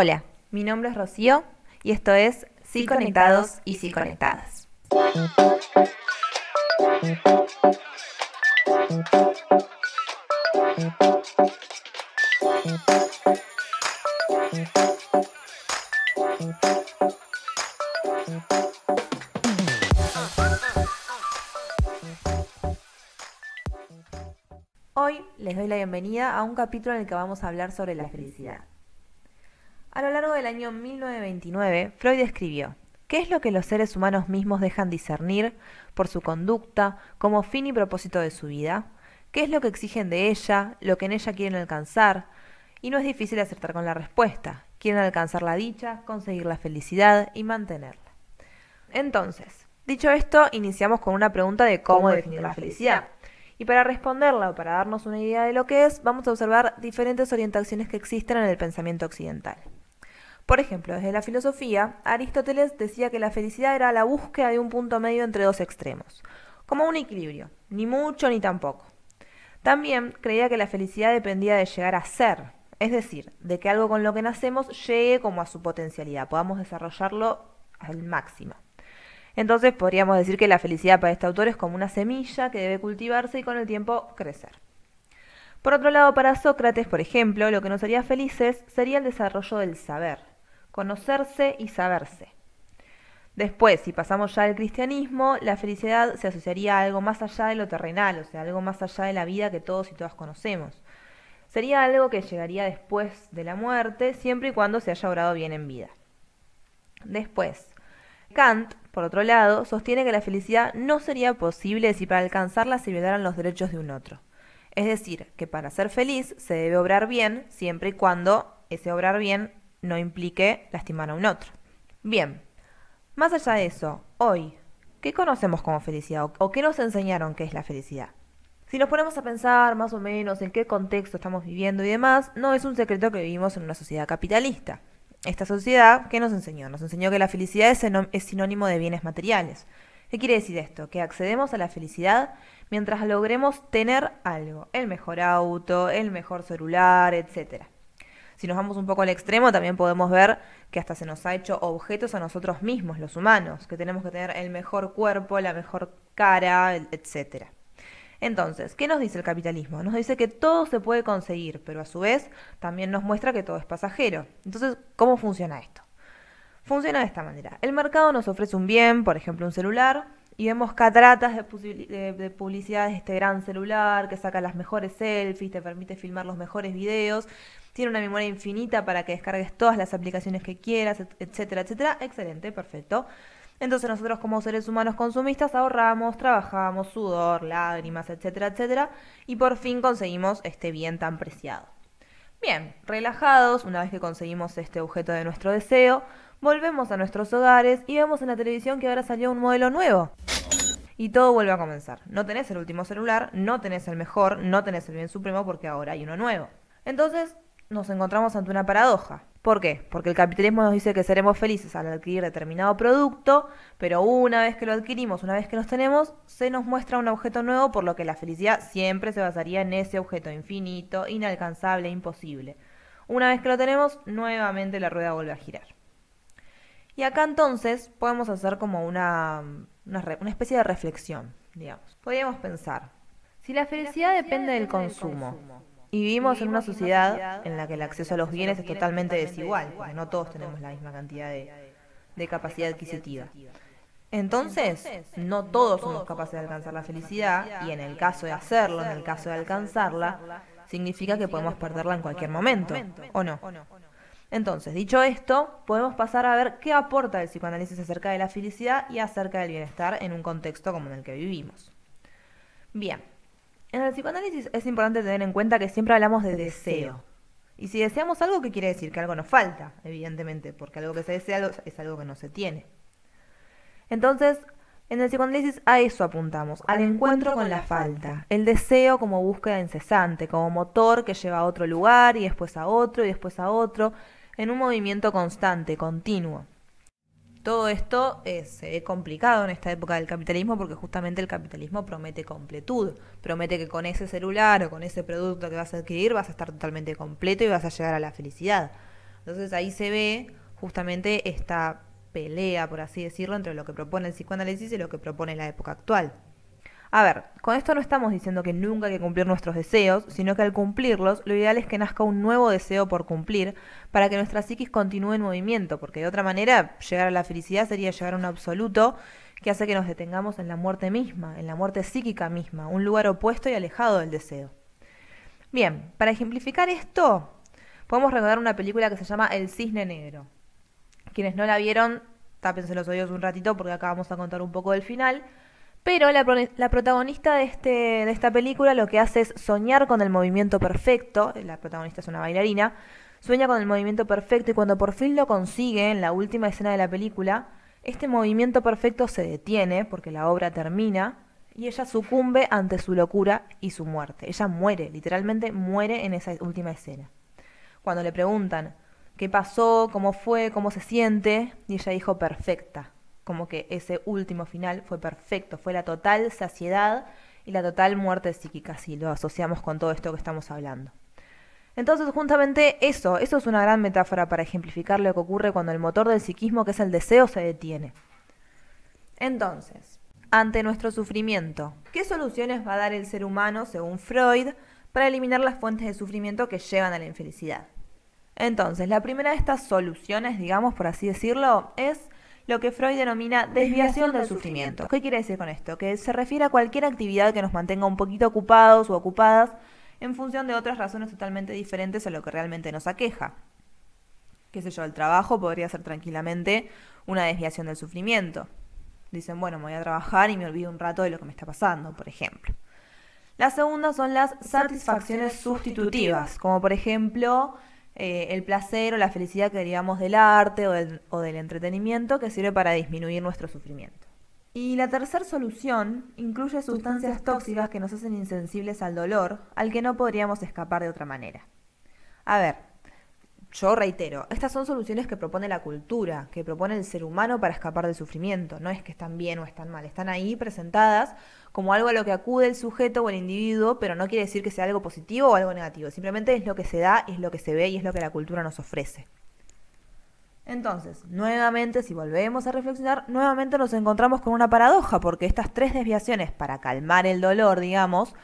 Hola, mi nombre es Rocío y esto es Sí Conectados y Sí Conectadas. Hoy les doy la bienvenida a un capítulo en el que vamos a hablar sobre la felicidad. A lo largo del año 1929, Freud escribió, ¿qué es lo que los seres humanos mismos dejan discernir por su conducta como fin y propósito de su vida? ¿Qué es lo que exigen de ella, lo que en ella quieren alcanzar? Y no es difícil acertar con la respuesta. Quieren alcanzar la dicha, conseguir la felicidad y mantenerla. Entonces, dicho esto, iniciamos con una pregunta de cómo definir la felicidad. Y para responderla o para darnos una idea de lo que es, vamos a observar diferentes orientaciones que existen en el pensamiento occidental. Por ejemplo, desde la filosofía, Aristóteles decía que la felicidad era la búsqueda de un punto medio entre dos extremos, como un equilibrio, ni mucho ni tampoco. También creía que la felicidad dependía de llegar a ser, es decir, de que algo con lo que nacemos llegue como a su potencialidad, podamos desarrollarlo al máximo. Entonces podríamos decir que la felicidad para este autor es como una semilla que debe cultivarse y con el tiempo crecer. Por otro lado, para Sócrates, por ejemplo, lo que nos haría felices sería el desarrollo del saber, conocerse y saberse. Después, si pasamos ya al cristianismo, la felicidad se asociaría a algo más allá de lo terrenal, o sea, algo más allá de la vida que todos y todas conocemos. Sería algo que llegaría después de la muerte, siempre y cuando se haya obrado bien en vida. Después, Kant, por otro lado, sostiene que la felicidad no sería posible si para alcanzarla se violaran los derechos de un otro. Es decir, que para ser feliz se debe obrar bien siempre y cuando ese obrar bien no implique lastimar a un otro. Bien, más allá de eso, hoy, ¿qué conocemos como felicidad o qué nos enseñaron que es la felicidad? Si nos ponemos a pensar más o menos en qué contexto estamos viviendo y demás, no es un secreto que vivimos en una sociedad capitalista esta sociedad, ¿qué nos enseñó? Nos enseñó que la felicidad es, sinónimo de bienes materiales. ¿Qué quiere decir esto? Que accedemos a la felicidad mientras logremos tener algo, el mejor auto, el mejor celular, etc. Si nos vamos un poco al extremo, también podemos ver que hasta se nos ha hecho objetos a nosotros mismos, los humanos, que tenemos que tener el mejor cuerpo, la mejor cara, etcétera. Entonces, ¿qué nos dice el capitalismo? Nos dice que todo se puede conseguir, pero a su vez también nos muestra que todo es pasajero. Entonces, ¿cómo funciona esto? Funciona de esta manera. El mercado nos ofrece un bien, por ejemplo un celular, y vemos cataratas de, publicidad de este gran celular que saca las mejores selfies, te permite filmar los mejores videos, tiene una memoria infinita para que descargues todas las aplicaciones que quieras, etcétera, etcétera. Excelente, perfecto. Entonces nosotros como seres humanos consumistas ahorramos, trabajamos, sudor, lágrimas, etcétera, etcétera, y por fin conseguimos este bien tan preciado. Bien, relajados, una vez que conseguimos este objeto de nuestro deseo, volvemos a nuestros hogares y vemos en la televisión que ahora salió un modelo nuevo. Y todo vuelve a comenzar. No tenés el último celular, no tenés el mejor, no tenés el bien supremo porque ahora hay uno nuevo. Entonces nos encontramos ante una paradoja. ¿Por qué? Porque el capitalismo nos dice que seremos felices al adquirir determinado producto, pero una vez que lo adquirimos, una vez que los tenemos, se nos muestra un objeto nuevo, por lo que la felicidad siempre se basaría en ese objeto infinito, inalcanzable, imposible. Una vez que lo tenemos, nuevamente la rueda vuelve a girar. Y acá entonces podemos hacer como una, una, especie de reflexión, digamos. Podríamos pensar, si la felicidad, depende, del consumo y vivimos en una sociedad en la que el acceso a los bienes es totalmente desigual, porque no todos tenemos la misma cantidad de, capacidad adquisitiva. Entonces, no todos somos capaces de alcanzar la felicidad y en el caso de hacerlo, en el caso de alcanzarla, significa que podemos perderla en cualquier momento, ¿o no? Entonces, dicho esto, podemos pasar a ver qué aporta el psicoanálisis acerca de la felicidad y acerca del bienestar en un contexto como en el que vivimos. Bien, en el psicoanálisis es importante tener en cuenta que siempre hablamos de deseo. Y si deseamos algo, ¿qué quiere decir? Que algo nos falta, evidentemente, porque algo que se desea es algo que no se tiene. Entonces, en el psicoanálisis a eso apuntamos, al encuentro con la falta, el deseo como búsqueda incesante, como motor que lleva a otro lugar y después a otro y después a otro, en un movimiento constante, continuo. Todo esto es complicado en esta época del capitalismo porque justamente el capitalismo promete completud, promete que con ese celular o con ese producto que vas a adquirir vas a estar totalmente completo y vas a llegar a la felicidad. Entonces ahí se ve justamente esta pelea, por así decirlo, entre lo que propone el psicoanálisis y lo que propone la época actual. A ver, con esto no estamos diciendo que nunca hay que cumplir nuestros deseos, sino que al cumplirlos, lo ideal es que nazca un nuevo deseo por cumplir para que nuestra psiquis continúe en movimiento, porque de otra manera llegar a la felicidad sería llegar a un absoluto que hace que nos detengamos en la muerte misma, en la muerte psíquica misma, un lugar opuesto y alejado del deseo. Bien, para ejemplificar esto, podemos recordar una película que se llama El Cisne Negro. Quienes no la vieron, tápense los oídos un ratito porque acá vamos a contar un poco del final. Pero la, protagonista de, este, de esta película lo que hace es soñar con el movimiento perfecto, la protagonista es una bailarina, sueña con el movimiento perfecto y cuando por fin lo consigue en la última escena de la película, este movimiento perfecto se detiene porque la obra termina y ella sucumbe ante su locura y su muerte. Ella muere, literalmente muere en esa última escena. Cuando le preguntan qué pasó, cómo fue, cómo se siente, y ella dijo perfecta como que ese último final fue perfecto, fue la total saciedad y la total muerte psíquica, si lo asociamos con todo esto que estamos hablando. Entonces, justamente eso, eso es una gran metáfora para ejemplificar lo que ocurre cuando el motor del psiquismo, que es el deseo, se detiene. Entonces, ante nuestro sufrimiento, ¿qué soluciones va a dar el ser humano, según Freud, para eliminar las fuentes de sufrimiento que llevan a la infelicidad? Entonces, la primera de estas soluciones, digamos por así decirlo, es lo que Freud denomina desviación del sufrimiento. ¿Qué quiere decir con esto? Que se refiere a cualquier actividad que nos mantenga un poquito ocupados o ocupadas en función de otras razones totalmente diferentes a lo que realmente nos aqueja. Qué sé yo, el trabajo podría ser tranquilamente una desviación del sufrimiento. Dicen, bueno, me voy a trabajar y me olvido un rato de lo que me está pasando, por ejemplo. La segunda son las satisfacciones sustitutivas, como por ejemplo eh, el placer o la felicidad que derivamos del arte o del, o del entretenimiento que sirve para disminuir nuestro sufrimiento. Y la tercera solución incluye sustancias tóxicas que nos hacen insensibles al dolor, al que no podríamos escapar de otra manera. A ver, yo reitero, estas son soluciones que propone la cultura, que propone el ser humano para escapar del sufrimiento. No es que están bien o están mal, están ahí presentadas como algo a lo que acude el sujeto o el individuo, pero no quiere decir que sea algo positivo o algo negativo. Simplemente es lo que se da, es lo que se ve y es lo que la cultura nos ofrece. Entonces, nuevamente, si volvemos a reflexionar, nuevamente nos encontramos con una paradoja, porque estas tres desviaciones para calmar el dolor, digamos,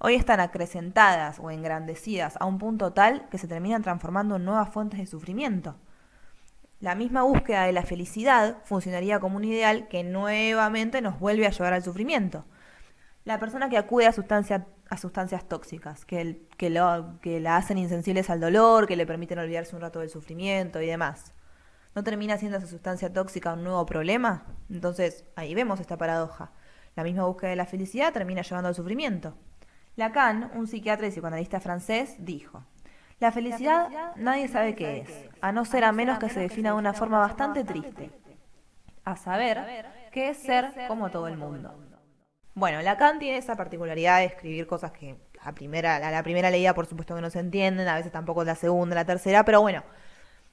hoy están acrecentadas o engrandecidas a un punto tal que se terminan transformando en nuevas fuentes de sufrimiento. La misma búsqueda de la felicidad funcionaría como un ideal que nuevamente nos vuelve a llevar al sufrimiento. La persona que acude a, a sustancias tóxicas, que, que la hacen insensibles al dolor, que le permiten olvidarse un rato del sufrimiento y demás, ¿no termina siendo esa sustancia tóxica un nuevo problema? Entonces, ahí vemos esta paradoja. La misma búsqueda de la felicidad termina llevando al sufrimiento. Lacan, un psiquiatra y psicoanalista francés, dijo, la felicidad, nadie sabe qué es, a no ser a menos que se defina de una forma bastante triste, a saber, qué es ser como todo el mundo. Bueno, Lacan tiene esa particularidad de escribir cosas que a, primera, la primera leída por supuesto que no se entienden, a veces tampoco la segunda, la tercera, pero bueno,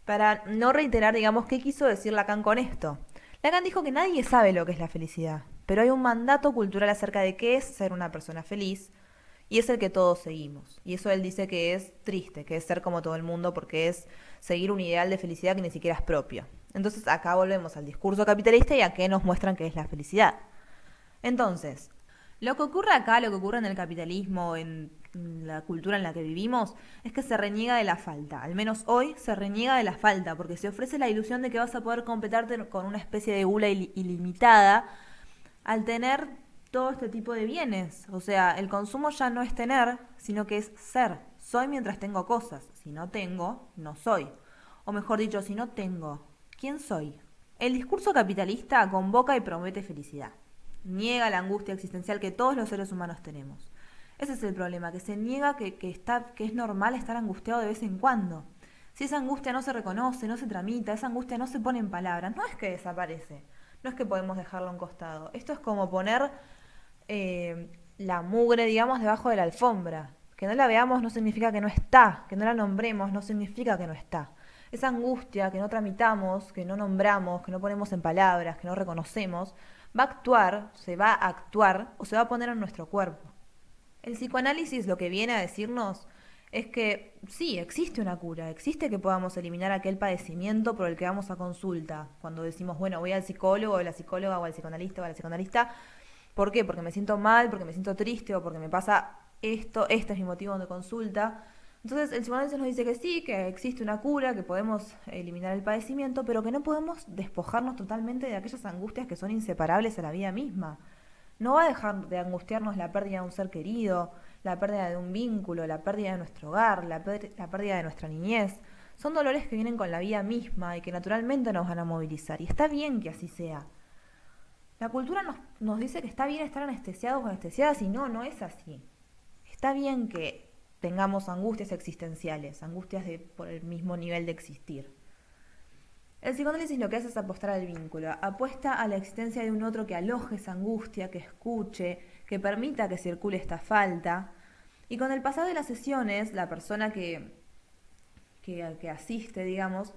para no reiterar, digamos, qué quiso decir Lacan con esto. Lacan dijo que nadie sabe lo que es la felicidad, pero hay un mandato cultural acerca de qué es ser una persona feliz, y es el que todos seguimos. Y eso él dice que es triste, que es ser como todo el mundo, porque es seguir un ideal de felicidad que ni siquiera es propio. Entonces acá volvemos al discurso capitalista y a qué nos muestran que es la felicidad. Entonces, lo que ocurre acá, lo que ocurre en el capitalismo, en la cultura en la que vivimos, es que se reniega de la falta. Al menos hoy se reniega de la falta, porque se ofrece la ilusión de que vas a poder completarte con una especie de gula ilimitada al tener todo este tipo de bienes. O sea, el consumo ya no es tener, sino que es ser. Soy mientras tengo cosas. Si no tengo, no soy. O mejor dicho, si no tengo, ¿quién soy? El discurso capitalista convoca y promete felicidad. Niega la angustia existencial que todos los seres humanos tenemos. Ese es el problema, que se niega que, es normal estar angustiado de vez en cuando. Si esa angustia no se reconoce, no se tramita, esa angustia no se pone en palabras, no es que desaparece, no es que podemos dejarlo a un costado. Esto es como poner eh, la mugre, digamos, debajo de la alfombra. Que no la veamos no significa que no está, que no la nombremos no significa que no está. Esa angustia que no tramitamos, que no nombramos, que no ponemos en palabras, que no reconocemos, va a actuar, se va a actuar o se va a poner en nuestro cuerpo. El psicoanálisis lo que viene a decirnos es que sí, existe una cura, existe que podamos eliminar aquel padecimiento por el que vamos a consulta. Cuando decimos, bueno, voy al psicólogo, o la psicóloga, o al psicoanalista, o a la psicoanalista. ¿Por qué? Porque me siento mal, porque me siento triste, o porque me pasa esto, este es mi motivo de consulta. Entonces el psicoanálisis nos dice que sí, que existe una cura, que podemos eliminar el padecimiento, pero que no podemos despojarnos totalmente de aquellas angustias que son inseparables a la vida misma. No va a dejar de angustiarnos la pérdida de un ser querido, la pérdida de un vínculo, la pérdida de nuestro hogar, la, pérdida de nuestra niñez. Son dolores que vienen con la vida misma y que naturalmente nos van a movilizar. Y está bien que así sea. La cultura nos, dice que está bien estar anestesiados o anestesiadas y no, no es así. Está bien que tengamos angustias existenciales, angustias de, por el mismo nivel de existir. El psicoanálisis lo que hace es apostar al vínculo, apuesta a la existencia de un otro que aloje esa angustia, que escuche, que permita que circule esta falta. Y con el pasar de las sesiones, la persona que, que, asiste, digamos,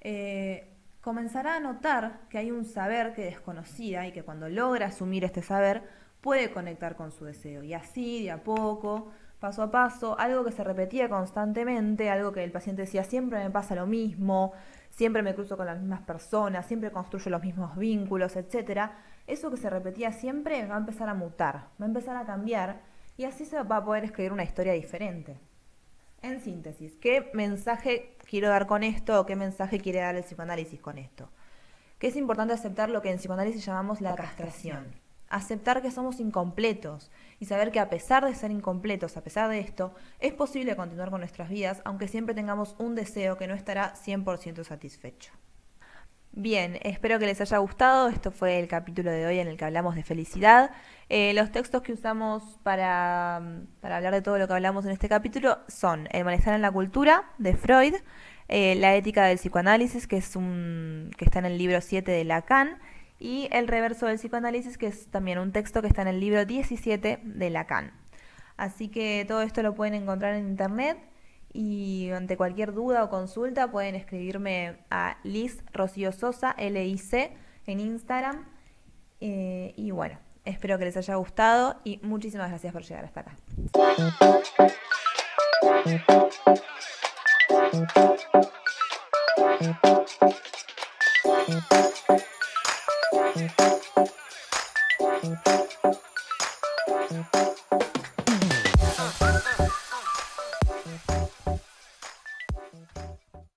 eh, comenzará a notar que hay un saber que desconocía y que cuando logra asumir este saber puede conectar con su deseo. Y así, de a poco, paso a paso, algo que se repetía constantemente, algo que el paciente decía, siempre me pasa lo mismo, siempre me cruzo con las mismas personas, siempre construyo los mismos vínculos, etc. Eso que se repetía siempre va a empezar a mutar, va a empezar a cambiar y así se va a poder escribir una historia diferente. En síntesis, ¿qué mensaje quiero dar con esto o qué mensaje quiere dar el psicoanálisis con esto? Que es importante aceptar lo que en psicoanálisis llamamos la castración aceptar que somos incompletos y saber que a pesar de ser incompletos, a pesar de esto, es posible continuar con nuestras vidas, aunque siempre tengamos un deseo que no estará 100% satisfecho. Bien, espero que les haya gustado. Esto fue el capítulo de hoy en el que hablamos de felicidad. Eh, los textos que usamos para, para, hablar de todo lo que hablamos en este capítulo son El malestar en la cultura de Freud, eh, La ética del psicoanálisis, que, es un, que está en el libro 7 de Lacan, y El reverso del psicoanálisis, que es también un texto que está en el libro 17 de Lacan. Así que todo esto lo pueden encontrar en internet y ante cualquier duda o consulta pueden escribirme a Liz Rocío Sosa, L-I-C, en Instagram. Eh, y bueno, espero que les haya gustado y muchísimas gracias por llegar hasta acá.